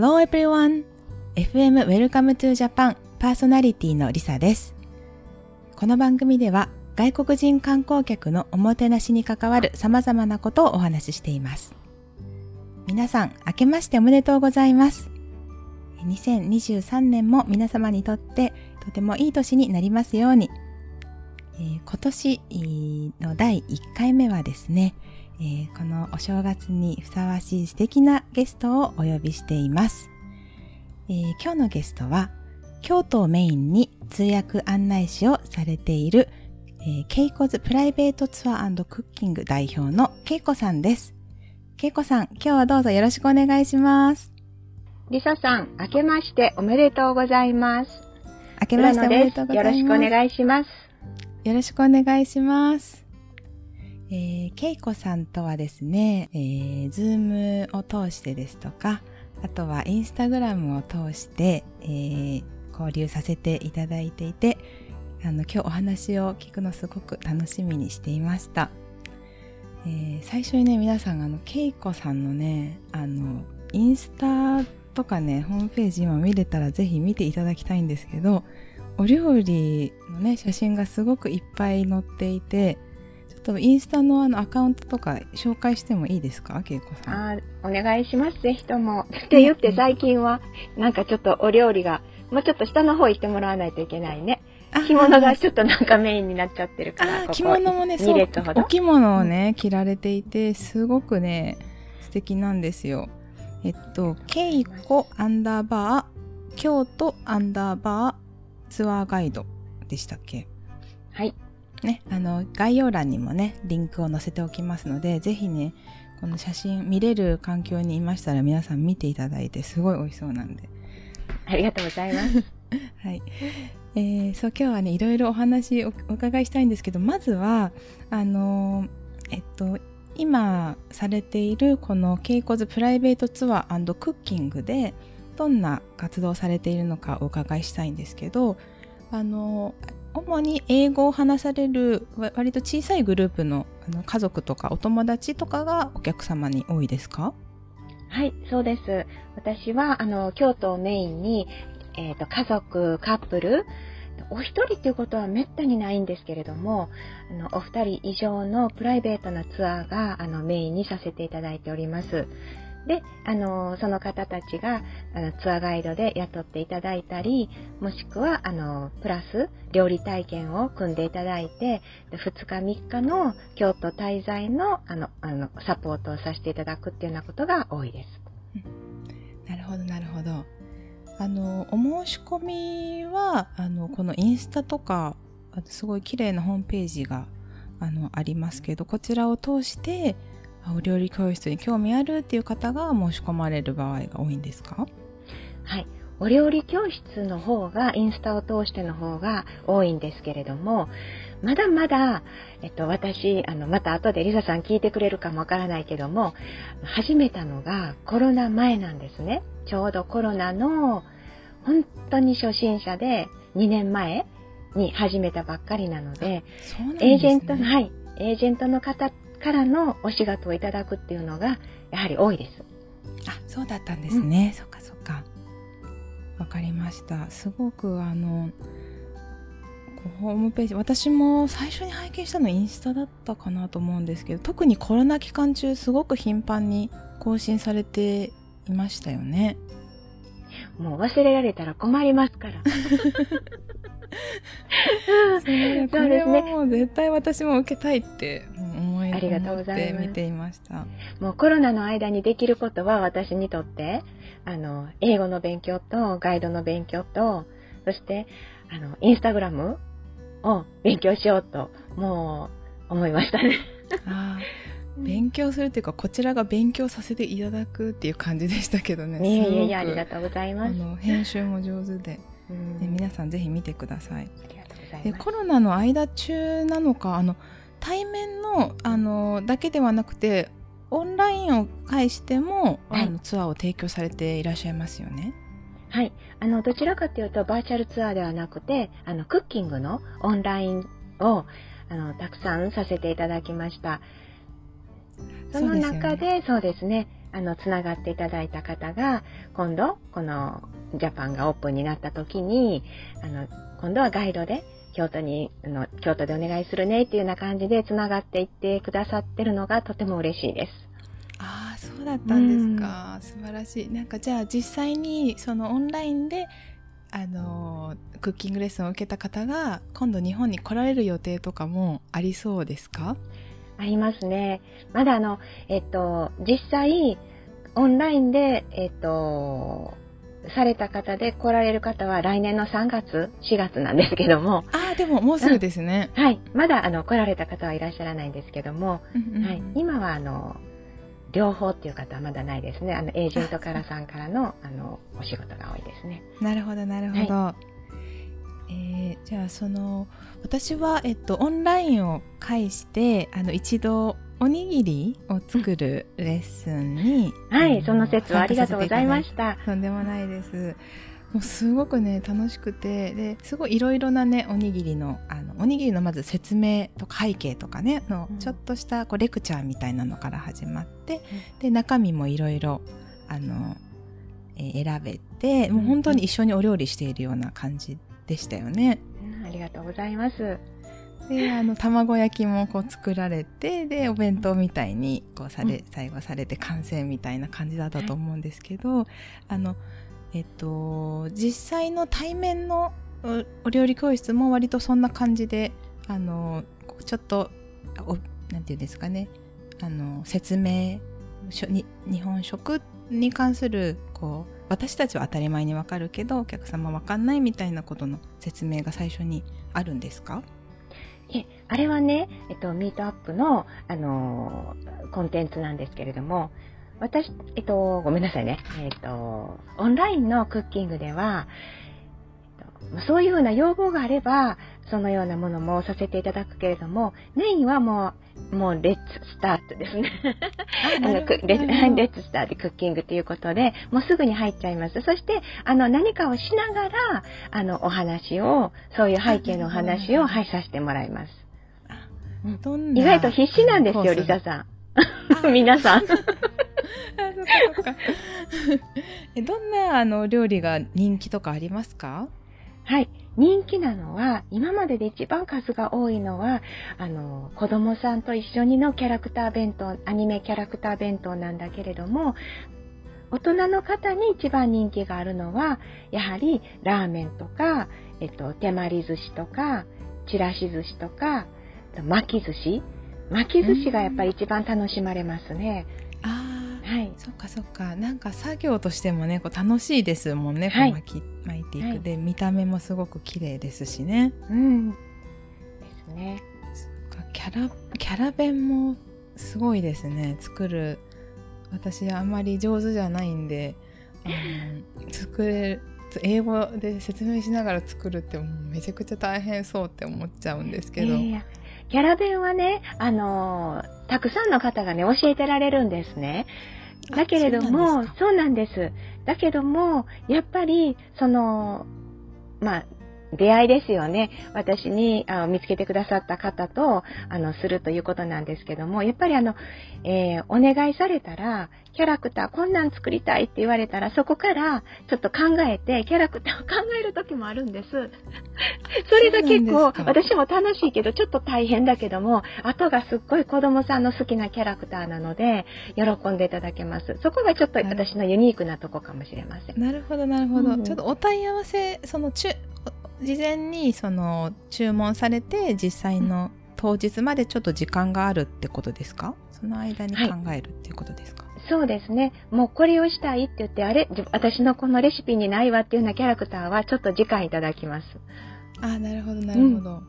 Hello everyone! FM Welcome to Japan パーソナリティのリサです。この番組では外国人観光客のおもてなしに関わる様々なことをお話ししています。皆さん、明けましておめでとうございます。2023年も皆様にとってとてもいい年になりますように。今年の第1回目はですね、えー、このお正月にふさわしい素敵なゲストをお呼びしています。えー、今日のゲストは、京都をメインに通訳案内士をされている、えー、ケイコズプライベートツアークッキング代表のケイコさんです。ケイコさん、今日はどうぞよろしくお願いします。リサさん、明けましておめでとうございます。明けましておめでとうございます。よろしくお願いします。よろしくお願いします。えー、ケイコさんとはですね、えー、 Zoom を通してですとか、あとはインスタグラムを通して、えー、交流させていただいていて、あの、今日お話を聞くのすごく楽しみにしていました。えー、最初にね、皆さん、あの、ケイコさんのね、あの、インスタとかね、ホームページ今見れたらぜひ見ていただきたいんですけど、お料理のね、写真がすごくいっぱい載っていて、とインスタのあのアカウントとか紹介してもいいですか？恵子さん。あお願いします、ぜひとも。って言って最近は、なんかちょっとお料理が、もうちょっと下の方行ってもらわないといけないね。着物がちょっとなんかメインになっちゃってるから、ここ着物もね、そう、お着物をね、着られていて、すごくね、素敵なんですよ。えっと、ケイコアンダーバー、京都アンダーバーツアーガイドでしたっけ？はい。ね、あの、概要欄にもね、リンクを載せておきますので、ぜひね、この写真見れる環境にいましたら皆さん見ていただいて、すごい美味しそうなんで。ありがとうございます。はい。えー、そう、今日はね、いろいろお話お伺いしたいんですけど、まずは、あのえっと、今されているこのケイコズプライベートツアークッキングでどんな活動をされているのかお伺いしたいんですけどあの主に英語を話される割と小さいグループの家族とかお友達とかがお客様に多いですか？はい、そうです。私はあの京都をメインに、えーと、家族、カップル、お一人っていうことはめったにないんですけれども、あのお二人以上のプライベートなツアーがあのメインにさせていただいております。で、あの、その方たちが、あの、ツアーガイドで雇っていただいたり、もしくは、あの、プラス、料理体験を組んでいただいて、2日3日の京都滞在の、あの、あの、サポートをさせていただくっていうようなことが多いです。なるほど、なるほど。あの、お申し込みは、あの、このインスタとか、すごい綺麗なホームページが、あの、ありますけど、こちらを通して、お料理教室に興味あるっていう方が申し込まれる場合が多いんですか？はい。お料理教室の方が、インスタを通しての方が多いんですけれども、まだまだ、えっと、私、あの、また後でリサさん聞いてくれるかもわからないけども、始めたのがコロナ前なんですね。ちょうどコロナの、本当に初心者で2年前に始めたばっかりなので、でね、エージェントの、はい、エージェントの方からのお仕事をいただくっていうのがやはり多いです。あ、そうだったんですね。うん、そっかそっか。わかりました。すごくあのホームページ私も最初に拝見したのインスタだったかなと思うんですけど特にコロナ期間中すごく頻繁に更新されていましたよねもう忘れられたら困りますから そうね、これはもう絶対私も受けたいって思いありがとうございます。見ていましたもうコロナの間にできることは私にとってあの英語の勉強とガイドの勉強とそしてあのインスタグラムを勉強しようともう思いましたね。あ勉強するっていうかこちらが勉強させていただくっていう感じでしたけどね。いやいやありがとうございます。あの編集も上手で。で皆さんぜひ見てください。でコロナの間中なのかあの対面のあのだけではなくてオンラインを介しても、はい、あのツアーを提供されていらっしゃいますよね。はい。あの、どちらかというと、バーチャルツアーではなくて、あの、クッキングのオンラインを、あの、たくさんさせていただきました。その中で、そうですね、あの、つながっていただいた方が、今度、この、ジャパンがオープンになった時に、あの、今度はガイドで、京都に、あの、京都でお願いするねっていうような感じでつながっていってくださってるのがとても嬉しいです。ああ、そうだったんですか。素晴らしい。なんかじゃあ実際にそのオンラインであのクッキングレッスンを受けた方が今度日本に来られる予定とかもありそうですか？ありますね。まだあの、えっと、実際、オンラインで、えっと、された方で来られる方は来年の3月、4月なんですけども。ああ、でももうすぐですね。はい。まだあの来られた方はいらっしゃらないんですけども、うんうん、はい、今はあの、両方っていう方はまだないですね。あの、エージェントからさんからの、あの、お仕事が多いですね。なるほど、なるほど。はい、えー、じゃあ、その、私は、えっと、オンラインを介して、あの、一度、おにぎりを作るレッスンに、はい、その説はありがとうございました。とんでもないです。もうすごくね楽しくて。ですごいいろいろなねおにぎりのあのおにぎりのまず説明とか背景とかねの、ちょっとしたこうレクチャーみたいなのから始まって、うん、で中身もいろいろあの、えー、選べて、もう本当に一緒にお料理しているような感じでしたよね。うん、ありがとうございます。であの卵焼きもこう作られてでお弁当みたいにこうされ、最後されて完成みたいな感じだったと思うんですけど、あのえっと、実際の対面のお料理教室も割とそんな感じであのちょっとなんていうんですかねあの説明に日本食に関するこう私たちは当たり前にわかるけどお客様わかんないみたいなことの説明が最初にあるんですか？えあれはね、えっと、ミートアップの、あのコンテンツなんですけれども私、えっと、ごめんなさいね。えっと、オンラインのクッキングでは、そういうふうな要望があれば、そのようなものもさせていただくけれども、メインはもう、もうレッツスタートですね。あ の レッツスタートクッキングということで、もうすぐに入っちゃいます。そして、あの、何かをしながら、あの、お話を、そういう背景のお話を、はい、させてもらいます。意外と必死なんですよ、リサさん。皆さん。あ、そっかそっか。えどんなあの料理が人気とかありますか？はい。人気なのは、今までで一番数が多いのは、あの、子供さんと一緒にのキャラクター弁当、アニメキャラクター弁当なんだけれども、大人の方に一番人気があるのは、やはりラーメンとか、えっと、手まり寿司とか、ちらし寿司とか、巻き寿司巻き寿司がやっぱり一番楽しまれますね。ああはい、そっかそっか。なんか作業としてもねこう楽しいですもんね、はい、巻き巻いていく、はい、で見た目もすごく綺麗ですしね。うん。ですね。キャラキャラ弁もすごいですね。作る。私あんまり上手じゃないんで、うん、作れる英語で説明しながら作るってもうめちゃくちゃ大変そうって思っちゃうんですけど。キャラ弁はね、あのー、たくさんの方がね、教えてられるんですね。だけれども、そうなんです。だけども、やっぱり、その、まあ、出会いですよね。私にあ見つけてくださった方と、あの、するということなんですけども、やっぱりあの、えー、お願いされたら、キャラクターこんなん作りたいって言われたら、そこからちょっと考えて、キャラクターを 考える時もあるんです。それが結構、私も楽しいけど、ちょっと大変だけども、後がすっごい子供さんの好きなキャラクターなので、喜んでいただけます。そこがちょっと私のユニークなとこかもしれません。なるほど、なるほど。うん、ちょっとお問い合わせ、その、中、事前にその注文されて実際の当日までちょっと時間があるってことですか？その間に考えるっていうことですか、はい、そうですね。もうこれをしたいって言って、あれ私のこのレシピにないわっていうようなキャラクターはちょっと時間いただきます。ああ、なるほど、なるほど。うん、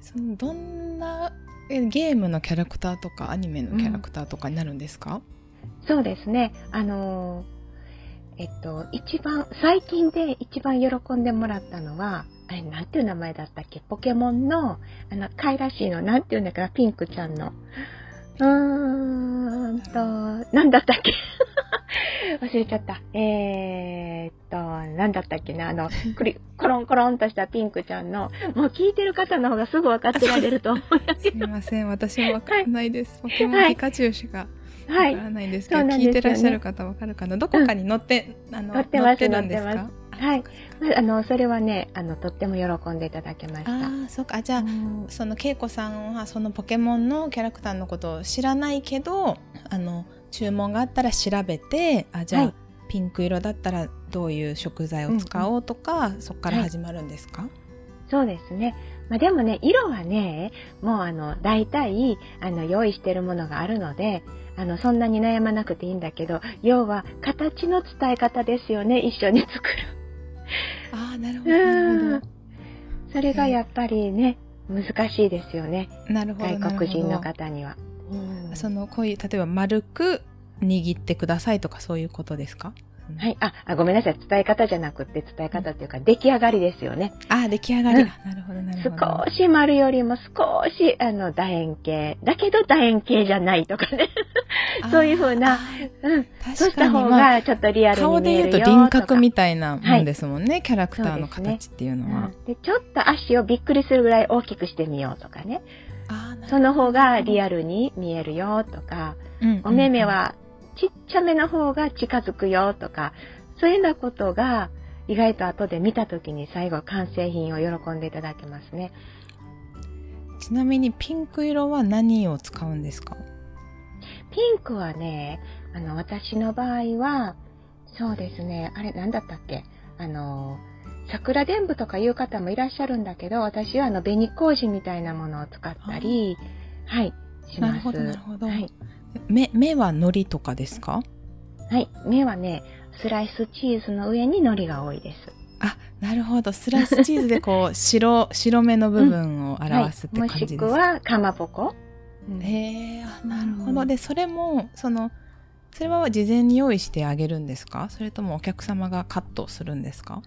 そのどんなゲームのキャラクターとかアニメのキャラクターとかになるんですか、うん、そうですね。あのーえっと、一番、最近で一番喜んでもらったのは、あれ、なんていう名前だったっけ？ポケモンの、あの、かいらしいの、なんていうんだかな、ピンクちゃんの。うーんと、なんだったっけ？忘れちゃった。えー、っと、なんだったっけな、あの、くり、コロンコロンとしたピンクちゃんの、もう聞いてる方の方がすぐ分かってられると思 います。すみません、私も分かんないです。はい、ポケモンピカチュウしかはい。わからないんですけど、そうなんですよね。聞いてらっしゃる方わかるかな？どこかに載って、あの載ってまするんです載ってかはい。まあ、あの、それはね、あの、とっても喜んでいただけました。ああそうか。あじゃあ、うん。その恵子さんはそのポケモンのキャラクターのことを知らないけどあの注文があったら調べてあじゃあ、はい。ピンク色だったらどういう食材を使おうとか、そこから始まるんですか、そうですね。まあ、でもね、色はね、もうあの、大体、あの、用意してるものがあるので、あの、そんなに悩まなくていいんだけど、要は、形の伝え方ですよね、一緒に作る。ああなるほどそれがやっぱりね、難しいですよね。なるほど外国人の方には。うんそのこういう例えば丸く握ってくださいとかそういうことですか？はい。あ、あごめんなさい。伝え方じゃなくて、伝え方っていうか、出来上がりですよね。ああ出来上がり、うん。あなるほどなるほど。少し丸よりも少し、あの、楕円形。だけど楕円形じゃないとかね。そういう風なあうん。ーそうした方がちょっとリアル顔に見えるよで言うと輪郭みとたいなもんですもんね、キャラクターの形っていうのかは、うん。で、ちょっと足をびっくりするぐらい大きくしてみようとかね。その方がリアルに見えるよとか、うんお目目はちっちゃめの方が近づくよとか、そういうようなことが意外と後で見た時に最後完成品を喜んでいただけますね。ちなみにピンク色は何を使うんですか？ピンクはね、あの、私の場合は、そうですね、あれ、なんだったっけ？あの、桜伝舞とかいう方もいらっしゃるんだけど、私はあの、紅麹みたいなものを使ったり、はい、します。なるほどなるほどはい。目目は海苔とかですか？はい。目はね、スライスチーズの上に海苔が多いです。あなるほど。スライスチーズでこう 白白目の部分を表すってはい、感じですか、もしくは、かまぼこ。うん。へえあなるほど、うん。でそれもそのそれは事前に用意してあげるんですか？それともお客様がカットするんですか？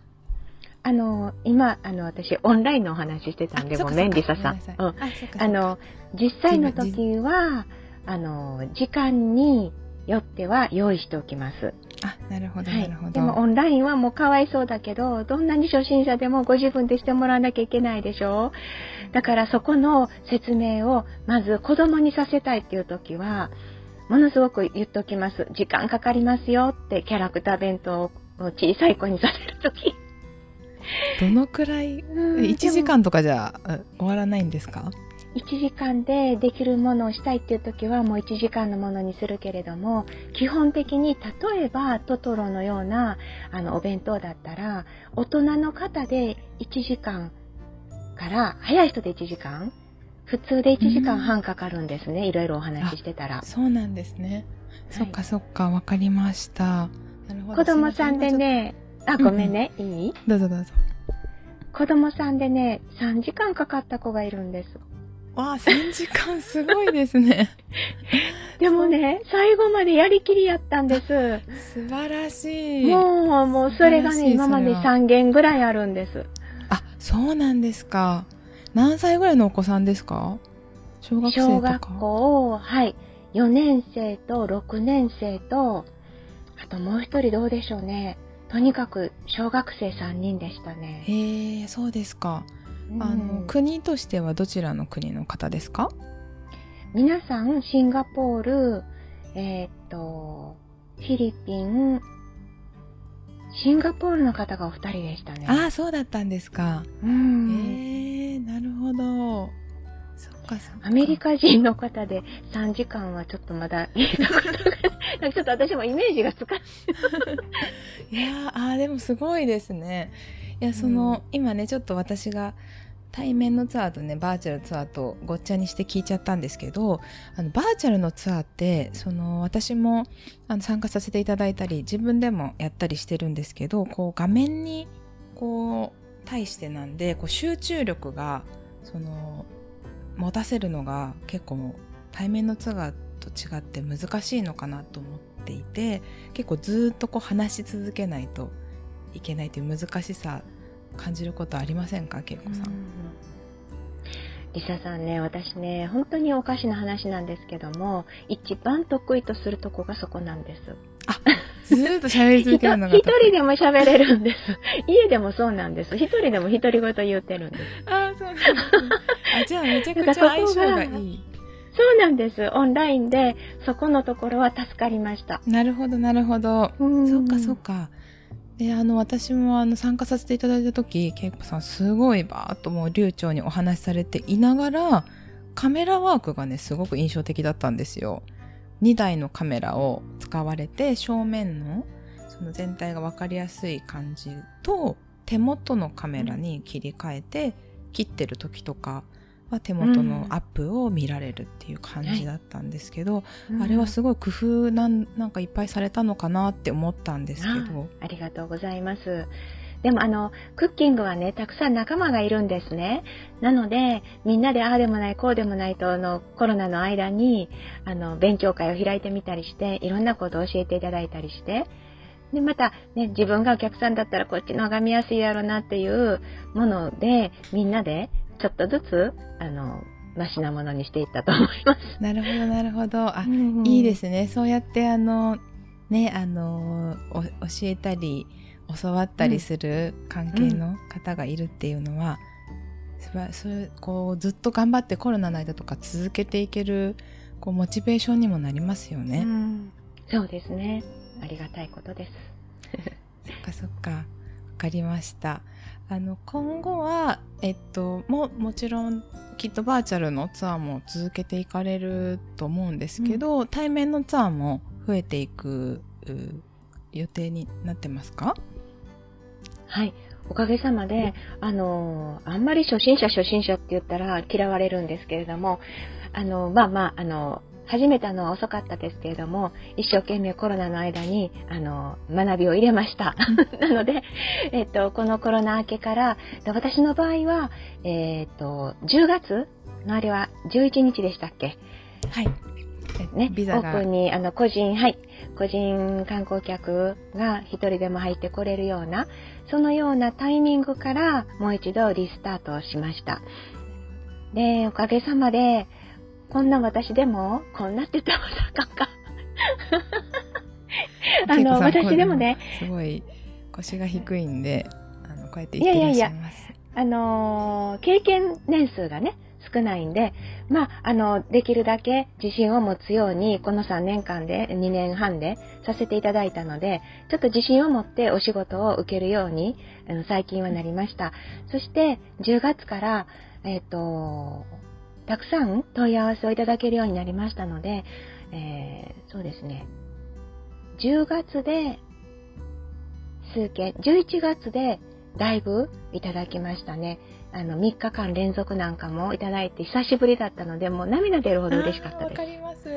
あの、今、あの、私、オンラインのお話ししてたんで、ごめん、リサさん。うん。あの、実際の時は、あの、時間によっては用意しておきます。あなるほどはないるほど、でもオンラインはもうかわいそうだけど、どんなに初心者でもご自分でしてもらわなきゃいけないでしょだからそこの説明をまず子供にさせたいっていう時は、ものすごく言っておきます。時間かかりますよってキャラクター弁当を小さい子にさせる時。どのくらい？1時間とかじゃあ終わらないんですか？1時間でできるものをしたいっていう時はもう1時間のものにするけれども基本的に例えばトトロのようなあのお弁当だったら大人の方で1時間から早い人で1時間普通で1時間半かかるんですね、いろいろお話ししてたら。そうなんですね、い。そっかそっかわかりました。なるほど。子供さんでねあごめんね、いい？どうぞどうぞ。子供さんでね3時間かかった子がいるんですわあ3時間すごいですね。でもね最後までやりきりやったんです。素晴らしい。もう、もう、それがね、今までそれは。3件ぐらいあるんです。あそうなんですか。何歳ぐらいのお子さんですか？小学生とか？小学校、はい、4年生と6年生と、あともう一人どうでしょうね。とにかく、小学生3人でしたね。へえそうですか、うんあの国としてはどちらの国の方ですか？皆さん、シンガポール、えーっと、フィリピン、シンガポールの方がお二人でしたね。ああそうだったんですか、うへん。えなるほどそっかそっかアメリカ人の方で3時間はちょっとまだ聞いたことが。ちょっと私もイメージがつかない。いやーあーでもすごいですねいやその、今ねちょっと私が対面のツアーとねバーチャルツアーとごっちゃにして聞いちゃったんですけどあのバーチャルのツアーってその私もあの参加させていただいたり自分でもやったりしてるんですけどこう画面にこう対してなんでこう集中力がその持たせるのが結構対面のツアーと違って難しいのかなと思っていて結構ずーっとこう話し続けないといけないという難しさ感じることありませんか恵子さん？リサさんね、私ね、本当におかしな話なんですけども、一番得意とするとこがそこなんです。ずーっと喋り続けるのが一人でも喋れるんです。家でもそうなんです。一人でも独り言言ってるんです。あーそうなんですねあじゃあめちゃくちゃ相性がいい。そうなんです。オンラインで、そこのところは助かりました。なるほどなるほど。うんそっかそっか。であの私もあの参加させていただいた時恵子さんすごいバーッともう流暢にお話しされていながらカメラワークがねすごく印象的だったんですよ。2台のカメラを使われて正面のその全体が分かりやすい感じと手元のカメラに切り替えて切ってる時とかは手元のアップを見られるっていう感じだったんですけど、あれはすごい工夫なんなんかいっぱいされたのかなって思ったんですけど。ありがとうございます。でもあの、クッキングはね、たくさん仲間がいるんですね。なので、みんなでああでもない、こうでもないと、あの、コロナの間に、あの、勉強会を開いてみたりして、いろんなことを教えていただいたりして、で、また、ね、自分がお客さんだったらこっちの方が見やすいやろなっていうもので、みんなで、ちょっとずつ、あの、マシなものにしていったと思います。なるほどなるほどあ、うんいいですねそうやってあのねあのお教えたり教わったりする関係の方がいるっていうのは、すばそれこうずっと頑張ってコロナの間とか続けていけるこうモチベーションにもなりますよね。うんそうですね。ありがたいことです。そっかそっかわかりました。あの今後はえっとももちろんきっとバーチャルのツアーも続けていかれると思うんですけど、対面のツアーも増えていくう予定になってますか？はい。おかげさまで、あの、あんまり初心者初心者って言ったら嫌われるんですけれども、あの、まあまあ、あの、始めたのは遅かったですけれども、一生懸命コロナの間に、あの、学びを入れました。なので、えっと、このコロナ明けから、で私の場合は、えっと、10月のあれは11日でしたっけ？はい。ね、ビザがオープンにあの個人、はい、個人観光客が一人でも入ってこれるような、そのようなタイミングからもう一度リスタートをしました。で、おかげさまで、こんな私でも、こんなって言ったらまかんか。あの、私でもね、すごい腰が低いんで、あのこうやって言ってらっしゃいます。あのー経験年数がね、少ないんで、まあ、あの、できるだけ自信を持つように、この3年間で、2年半でさせていただいたので、ちょっと自信を持ってお仕事を受けるように、あの最近はなりました。そして、10月から、えっ、と、たくさん問い合わせをいただけるようになりましたので、えーそうですね、10月で数件、11月でだいぶいただきましたね。あの、3日間連続なんかもいただいて久しぶりだったので、もう涙出るほど嬉しかったです。かります。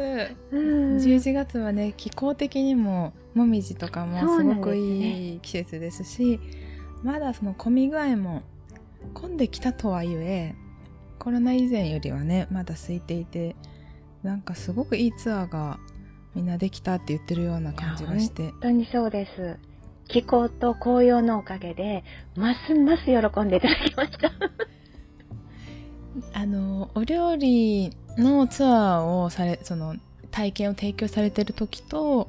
うん11月はね気候的にももみじとかもすごくいい季節ですしまだその混み具合も混んできたとはいえコロナ以前よりはねまだ空いていてなんかすごくいいツアーがみんなできたって言ってるような感じがして本当にそうです。気候と紅葉のおかげで、ますます喜んでいただきました。あのお料理のツアーをされその体験を提供されてる時と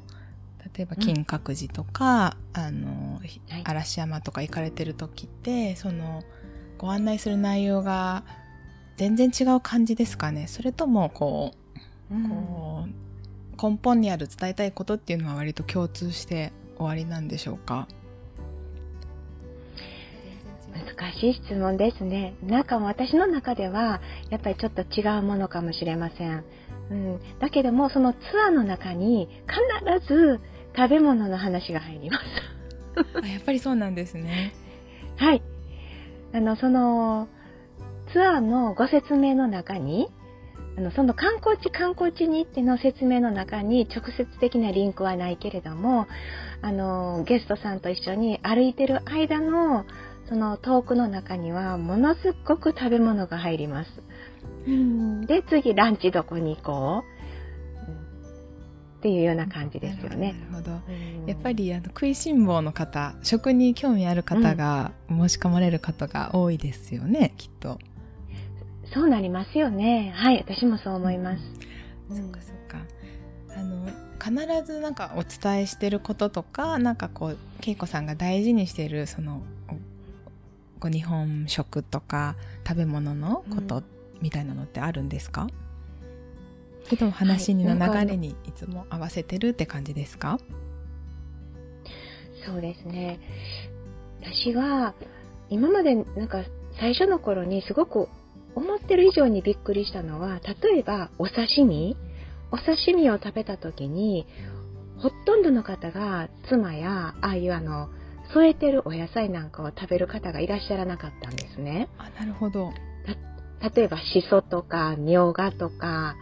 例えば金閣寺とか、あのひはい嵐山とか行かれてる時ってそのご案内する内容が全然違う感じですかねそれともこうこう根本にある伝えたいことっていうのは割と共通して終わりなんでしょうか？難しい質問ですね。なんか私の中では、やっぱりちょっと違うものかもしれません。うん、だけども、そのツアーの中に必ず食べ物の話が入ります。あやっぱりそうなんですねはい。あの、その、ツアーのご説明の中に、あの、その観光地観光地に行っての説明の中に直接的なリンクはないけれども、あの、ゲストさんと一緒に歩いてる間の、そのトークの中には、ものすごく食べ物が入ります。うんで、次、ランチどこに行こう、うんっていうような感じですよね。なるほどうんやっぱりあの食いしん坊の方食に興味ある方が申し込まれる方が多いですよね、きっと。そうなりますよね。はい、私もそう思います。そっかそっか。あの必ずなんかお伝えしてることとかなんかこう恵子さんが大事にしてるそのおこう日本食とか食べ物のことみたいなのってあるんですか、それとも話の流れにいつも合わせてるって感じですか、そうですね。私は、今までなんか最初の頃にすごく思ってる以上にびっくりしたのは、例えばお刺身お刺身を食べた時に、ほとんどの方が妻や、ああいうあの、添えてるお野菜なんかを食べる方がいらっしゃらなかったんですね。あ、なるほど。例えば、しそとか、みょうがとか、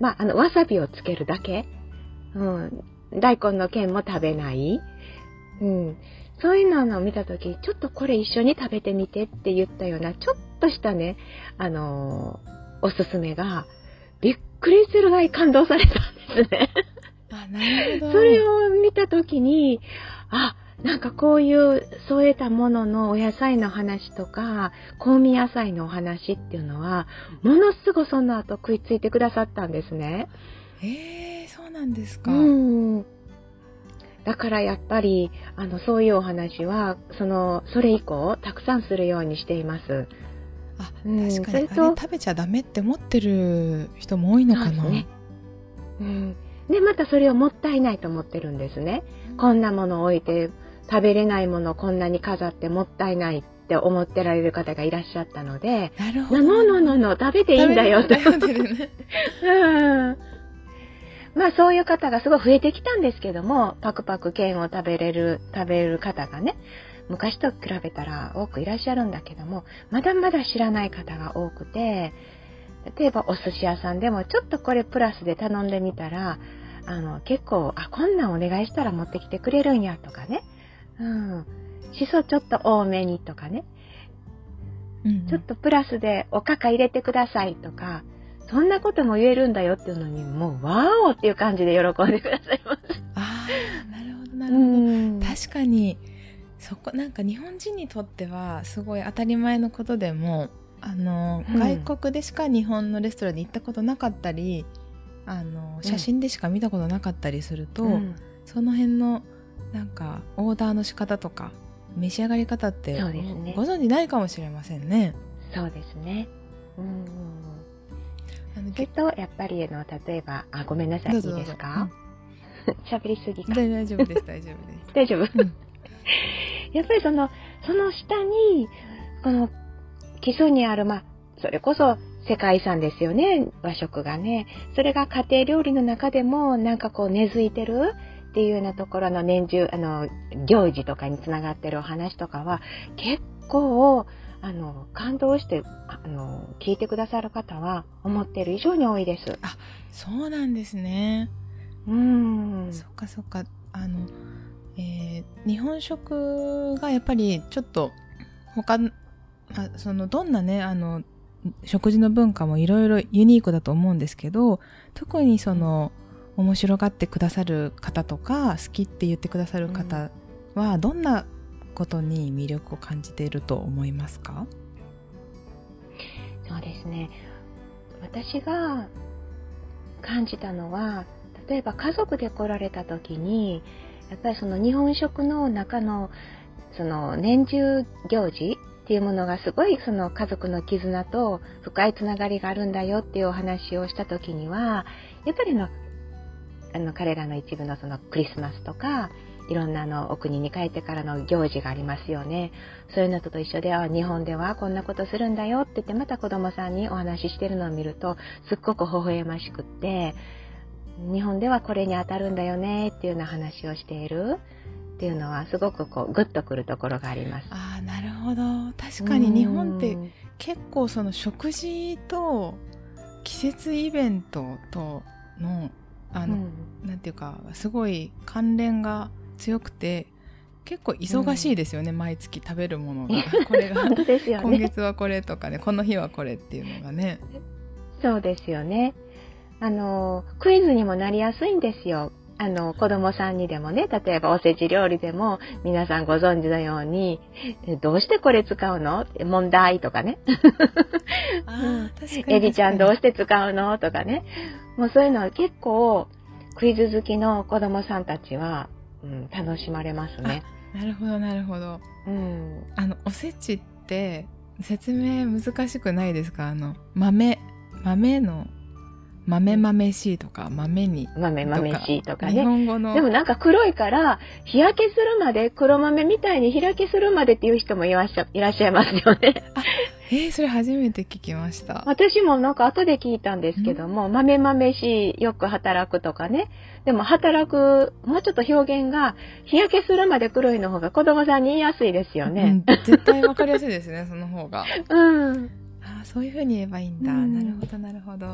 まあ、あの、わさびをつけるだけ。うん。大根の剣も食べない。うん。そういうのを見たとき、ちょっとこれ一緒に食べてみてって言ったような、ちょっとしたね、あのー、おすすめが、びっくりするぐらい感動されたんですね。あ、なるほど。それを見たときに、あ、なんかこういう添えたもののお野菜の話とか、香味野菜のお話っていうのは、ものすごその後食いついてくださったんですね。ええー、そうなんですか。うん。だからやっぱり、あの、そういうお話は、その、それ以降、たくさんするようにしています。あ、うん、確かに、食べちゃダメって思ってる人も多いのかな。ね、うん。で、またそれをもったいないと思ってるんですね。こんなものを置いて、食べれないものをこんなに飾ってもったいないって思ってられる方がいらっしゃったので、なるほど。のののの、食べていいんだよって。ね、うん。まあそういう方がすごい増えてきたんですけども、パクパク剣を食べれる、食べる方がね、昔と比べたら多くいらっしゃるんだけども、まだまだ知らない方が多くて、例えばお寿司屋さんでもちょっとこれプラスで頼んでみたら、あの、結構、あ、こんなんお願いしたら持ってきてくれるんやとかね。うん。しそちょっと多めにとかね。うん、ちょっとプラスでおかか入れてくださいとか、そんなことも言えるんだよっていうのに、もう、わーおっていう感じで喜んでくださいます。ああ、なるほど、なるほど。確かに、そこ、なんか日本人にとっては、すごい当たり前のことでも、あの、うん、外国でしか日本のレストランに行ったことなかったり、あの、写真でしか見たことなかったりすると、うん、その辺の、なんかオーダーの仕方とか召し上がり方ってね、ご存じないかもしれませんね。そうですね。うん。それとやっぱりあの例えばあごめんなさいいいですか？喋、うん、りすぎか。大丈夫です大丈夫です。大丈夫？うん、やっぱりそのその下にこの基礎にあるまあそれこそ世界遺産ですよね和食がね。それが家庭料理の中でもなんかこう根付いてる。っていうようなところの年中、あの、行事とかにつながってるお話とかは、結構、あの、感動して、あの、聞いてくださる方は、思ってる以上に多いです。あ、そうなんですね。うん。そっかそっか。あの、えー、日本食がやっぱりちょっと、他、まあ、その、どんなね、あの、食事の文化もいろいろユニークだと思うんですけど、特にその、うん面白がってくださる方とか好きって言ってくださる方はどんなことに魅力を感じていると思いますか？そうですね。私が感じたのは例えば家族で来られた時にやっぱりその日本食の中のその年中行事っていうものがすごいその家族の絆と深いつながりがあるんだよっていうお話をした時にはやっぱりのあの彼らの一部のそのクリスマスとかいろんなあのお国に帰ってからの行事がありますよね。そういうのと一緒で、あ、日本ではこんなことするんだよって言ってまた子供さんにお話ししてるのを見るとすっごく微笑ましくって、日本ではこれに当たるんだよねっていうような話をしているっていうのはすごくこうグッとくるところがあります。ああ、なるほど。確かに日本って結構その食事と季節イベントとのあの、うん、なんていうかすごい関連が強くて結構忙しいですよね、うん、毎月食べるものが。これが、ね、今月はこれとかねこの日はこれっていうのがね。そうですよね。あのクイズにもなりやすいんですよ。あの、子供さんにでもね、例えばおせち料理でも、皆さんご存知のように、どうしてこれ使うの？問題とかね。あ確かに。エビちゃんどうして使うの？とかね。もうそういうのは結構、クイズ好きの子供さんたちは、うん、楽しまれますね。なるほど、なるほど。うん。あの、おせちって、説明難しくないですか？あの、豆、豆の豆豆しいとか、豆に。豆豆しいとか日ね。本語の。でもなんか黒いから、日焼けするまで、黒豆みたいに日焼けするまでっていう人もいらっしゃいらっしゃいますよね。えー、それ初めて聞きました。私もなんか後で聞いたんですけども、豆豆しい、よく働くとかね。でも働く、もうちょっと表現が、日焼けするまで黒いの方が子供さんに言いやすいですようねん。絶対わかりやすいですね、その方が。うん。ああ、そういう風に言えばいいんだ。うんなるほど、なるほど。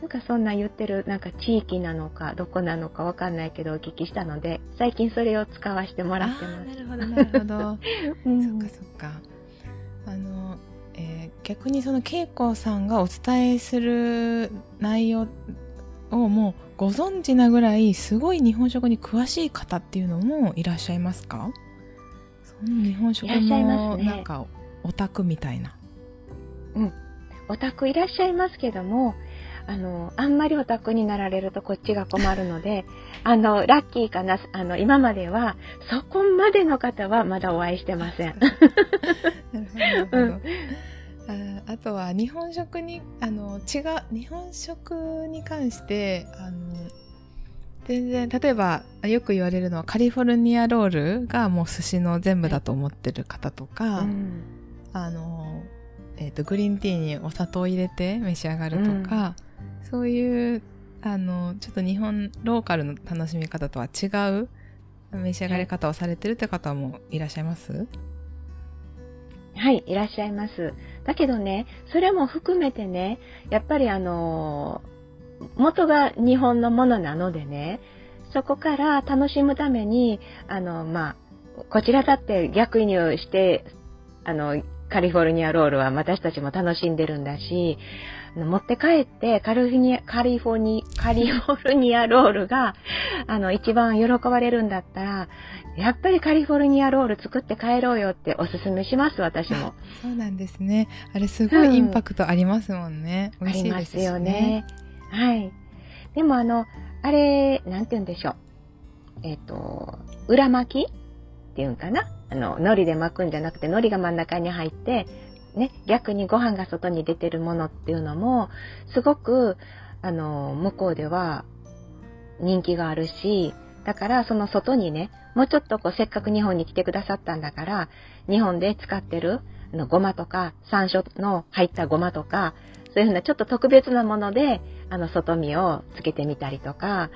なんかそんな言ってる、なんか地域なのか、どこなのかわかんないけどお聞きしたので、最近それを使わせてもらってます。なるほど、なるほど。うんそっかそっか。あの、えー逆にその恵子さんがお伝えする内容をもうご存知なぐらいすごい日本食に詳しい方っていうのもいらっしゃいますか？日本食もなんかオタクみたいな。オタクいらっしゃいますけども、あの、あんまりオタクになられるとこっちが困るので、あの、ラッキーかな、あの、今までは、そこまでの方はまだお会いしてません。なるほど、なるほど。うんああとは日本食にあの違う日本食に関してあの全然例えばよく言われるのはカリフォルニアロールがもう寿司の全部だと思ってる方とか、うん。あの、えー、とグリーンティーにお砂糖を入れて召し上がるとか、そういうあのちょっと日本ローカルの楽しみ方とは違う召し上がり方をされてるって方もいらっしゃいます、はい、いらっしゃいます。だけどね、それも含めてね、やっぱりあの元が日本のものなのでね、そこから楽しむために、あの、まあ、こちらだって逆輸入して、あの、カリフォルニアロールは私たちも楽しんでるんだし、持って帰ってカリフォルニア、カリフォルニカリフォルニアロールが、あの、一番喜ばれるんだったら、やっぱりカリフォルニアロール作って帰ろうよっておすすめします、私も。そうなんですね。あれすごいインパクトありますもんね。美あ味しいですしりますよね。はい。でもあの、あれ、なんて言うんでしょう。えっ、と、裏巻きっていうんかなあの、海苔で巻くんじゃなくて、海苔が真ん中に入って、ね、逆にご飯が外に出てるものっていうのも、すごく、あの、向こうでは人気があるし、だからその外にね、もうちょっとこうせっかく日本に来てくださったんだから、日本で使ってるあのごまとか山椒の入ったごまとか、そういうふうなちょっと特別なもので、あの外見をつけてみたりとか、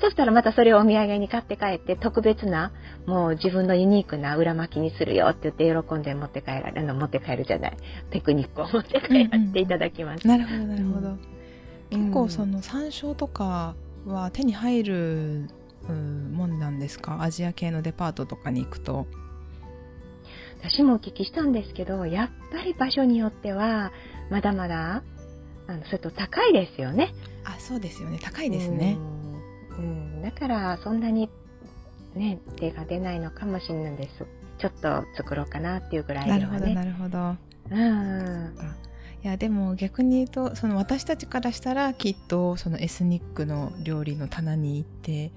そしたらまたそれをお土産に買って帰って特別な、もう自分のユニークな裏巻きにするよって言って喜んで持って帰られ、あの持って帰るじゃない、テクニックを持って帰らせていただきます。なるほど、なるほど。うん結構その山椒とかは手に入るうんもんなんですか？アジア系のデパートとかに行くと。私もお聞きしたんですけど、やっぱり場所によっては、まだまだ、あの、それと高いですよね。あ、そうですよね。高いですね。うん。うんだから、そんなに、ね、手が出ないのかもしれないです。ちょっと作ろうかなっていうぐらいではね。なるほど、なるほど。うん。いやでも逆に言うとその私たちからしたらきっとそのエスニックの料理の棚に行って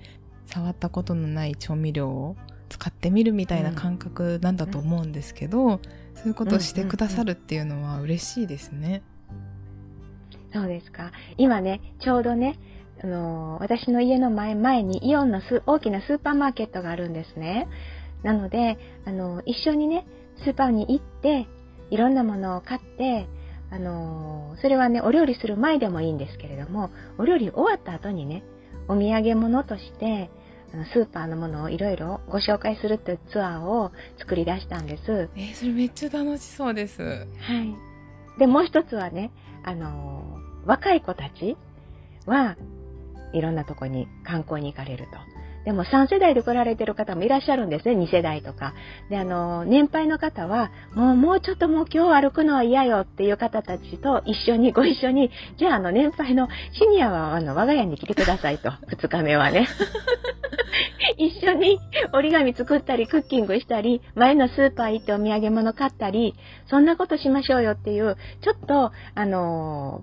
触ったことのない調味料を使ってみるみたいな感覚なんだと思うんですけど、そういうことをしてくださるっていうのは嬉しいですね。そうですか。今ね、ちょうどね、あのー私の家の前前にイオンのス大きなスーパーマーケットがあるんですね。なので、あのー一緒にね、スーパーに行って、いろんなものを買って、あのーそれはね、お料理する前でもいいんですけれども、お料理終わった後にね、お土産物として、あのスーパーのものをいろいろご紹介するというツアーを作り出したんです。えーそれめっちゃ楽しそうです。はい。で、もう一つはね、あのー若い子たちはいろんなとこに観光に行かれると。でも3世代で来られてる方もいらっしゃるんですね、2世代とか。で、あの年配の方は、もう、もうちょっともう今日歩くのは嫌よっていう方たちと一緒に、ご一緒に、じゃあ、あの、年配のシニアは、あの、我が家に来てくださいと、2日目はね。一緒に折り紙作ったり、クッキングしたり、前のスーパー行ってお土産物買ったり、そんなことしましょうよっていう、ちょっと、あの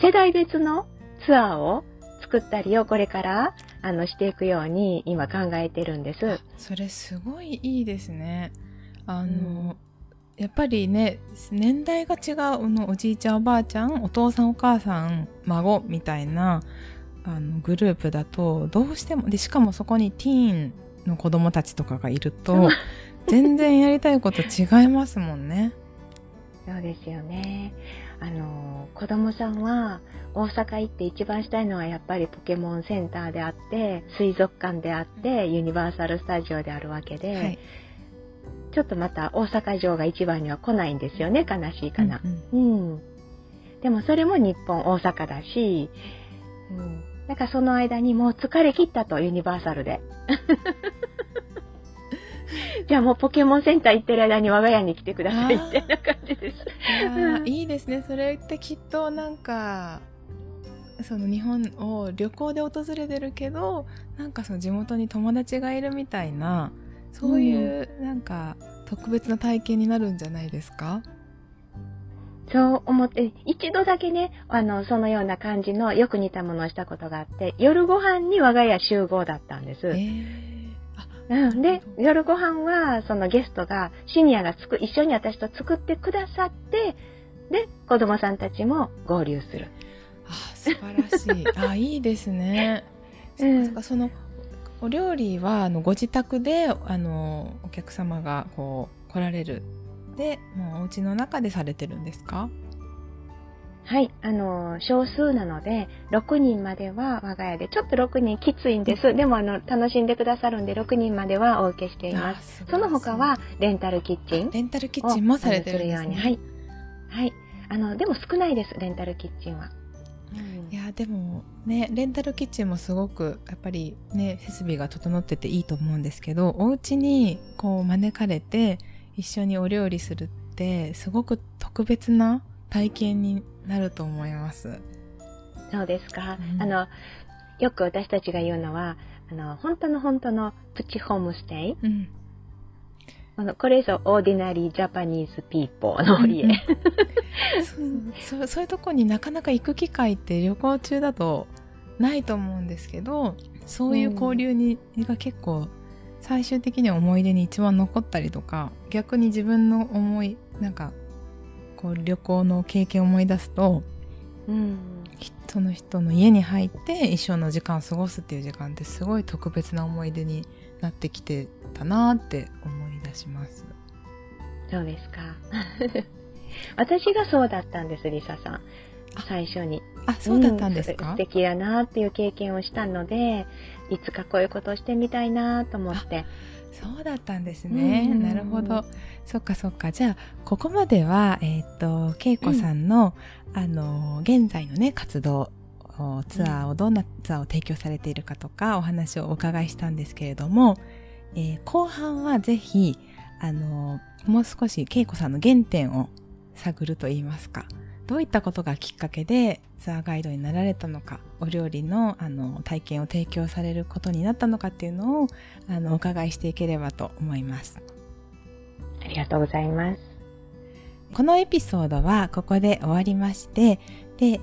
世代別のツアーを作ったりをこれから、あの、していくように今考えてるんです。それすごいいいですね。あの、やっぱりね年代が違うのおじいちゃんおばあちゃんお父さんお母さん孫みたいなあのグループだとどうしてもでしかもそこにティーンの子供たちとかがいると 全然やりたいこと違いますもんね。そうですよね。あの子供さんは大阪行って一番したいのはやっぱりポケモンセンターであって水族館であってユニバーサル・スタジオであるわけで、はい、ちょっとまた大阪城が一番には来ないんですよね悲しいかな。うん、うん、でもそれも日本大阪だし、うん、だからその間にもう疲れ切ったとユニバーサルで。じゃあもうポケモンセンター行ってる間に我が家に来てくださいみたいな感じです。いいですね。それってきっとなんか、その日本を旅行で訪れてるけど、なんかその地元に友達がいるみたいな、そういうなんか特別な体験になるんじゃないですか、そう思って、一度だけね、あの、そのような感じのよく似たものをしたことがあって、夜ご飯に我が家集合だったんです。えーうん、で、夜ご飯は、そのゲストが、シニアがつく、一緒に私と作ってくださって、で、子供さんたちも合流する。あ、素晴らしい。あ、いいですね。うん、そかその、お料理は、あの、ご自宅で、あの、お客様が、こう、来られる。で、もうお家の中でされてるんですか？はい、あの、少数なので、6人までは我が家で、ちょっと6人きついんです。でも、あの、楽しんでくださるんで、6人まではお受けしています。その他は、レンタルキッチン。レンタルキッチンもされてるんですね。はい。はい。あの、でも少ないです、レンタルキッチンは。いやでもねレンタルキッチンもすごくやっぱりね設備が整ってていいと思うんですけどお家にこう招かれて一緒にお料理するってすごく特別な体験になると思います。そうですか。うん、あの、よく私たちが言うのは、あの、本当の本当のプチホームステイ。うん、あのこれぞ ordinary Japanese people の家、そうそういうとこになかなか行く機会って旅行中だとないと思うんですけどそういう交流に、うん、が結構最終的には思い出に一番残ったりとか逆に自分の思いなんかこう旅行の経験を思い出すと、うん、その人の家に入って一緒の時間を過ごすっていう時間ってすごい特別な思い出になってきてたなって思い出します。そうですか？私がそうだったんです、リサさん。最初に。あ、そうだったんですか、うん、素敵やなっていう経験をしたので、いつかこういうことをしてみたいなと思って。そうだったんですね。なるほど。そっかそっか。じゃあ、ここまでは、えっ、ー、と、恵子さんの、うん、あの、現在のね、活動、ツアーを、どんなツアーを提供されているかとか、お話をお伺いしたんですけれども、えー、後半はぜひ、あの、もう少し恵子さんの原点を探ると言いますか、どういったことがきっかけでツアーガイドになられたのか、お料理のあの体験を提供されることになったのかっていうのをあのお伺いしていければと思います。ありがとうございます。このエピソードはここで終わりまして、で、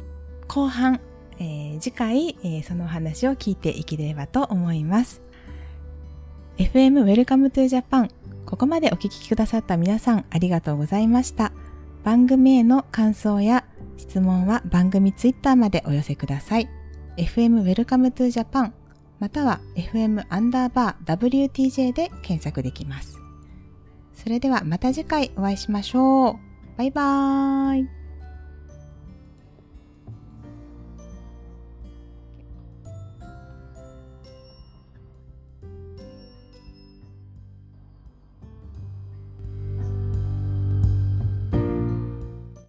後半、えー、次回、えー、その話を聞いていければと思います。FM Welcome to Japan ここまでお聞きくださった皆さんありがとうございました。番組への感想や質問は番組ツイッターまでお寄せください。FM Welcome to Japan または FM アンダーバー WTJ で検索できます。それではまた次回お会いしましょう。バイバーイ。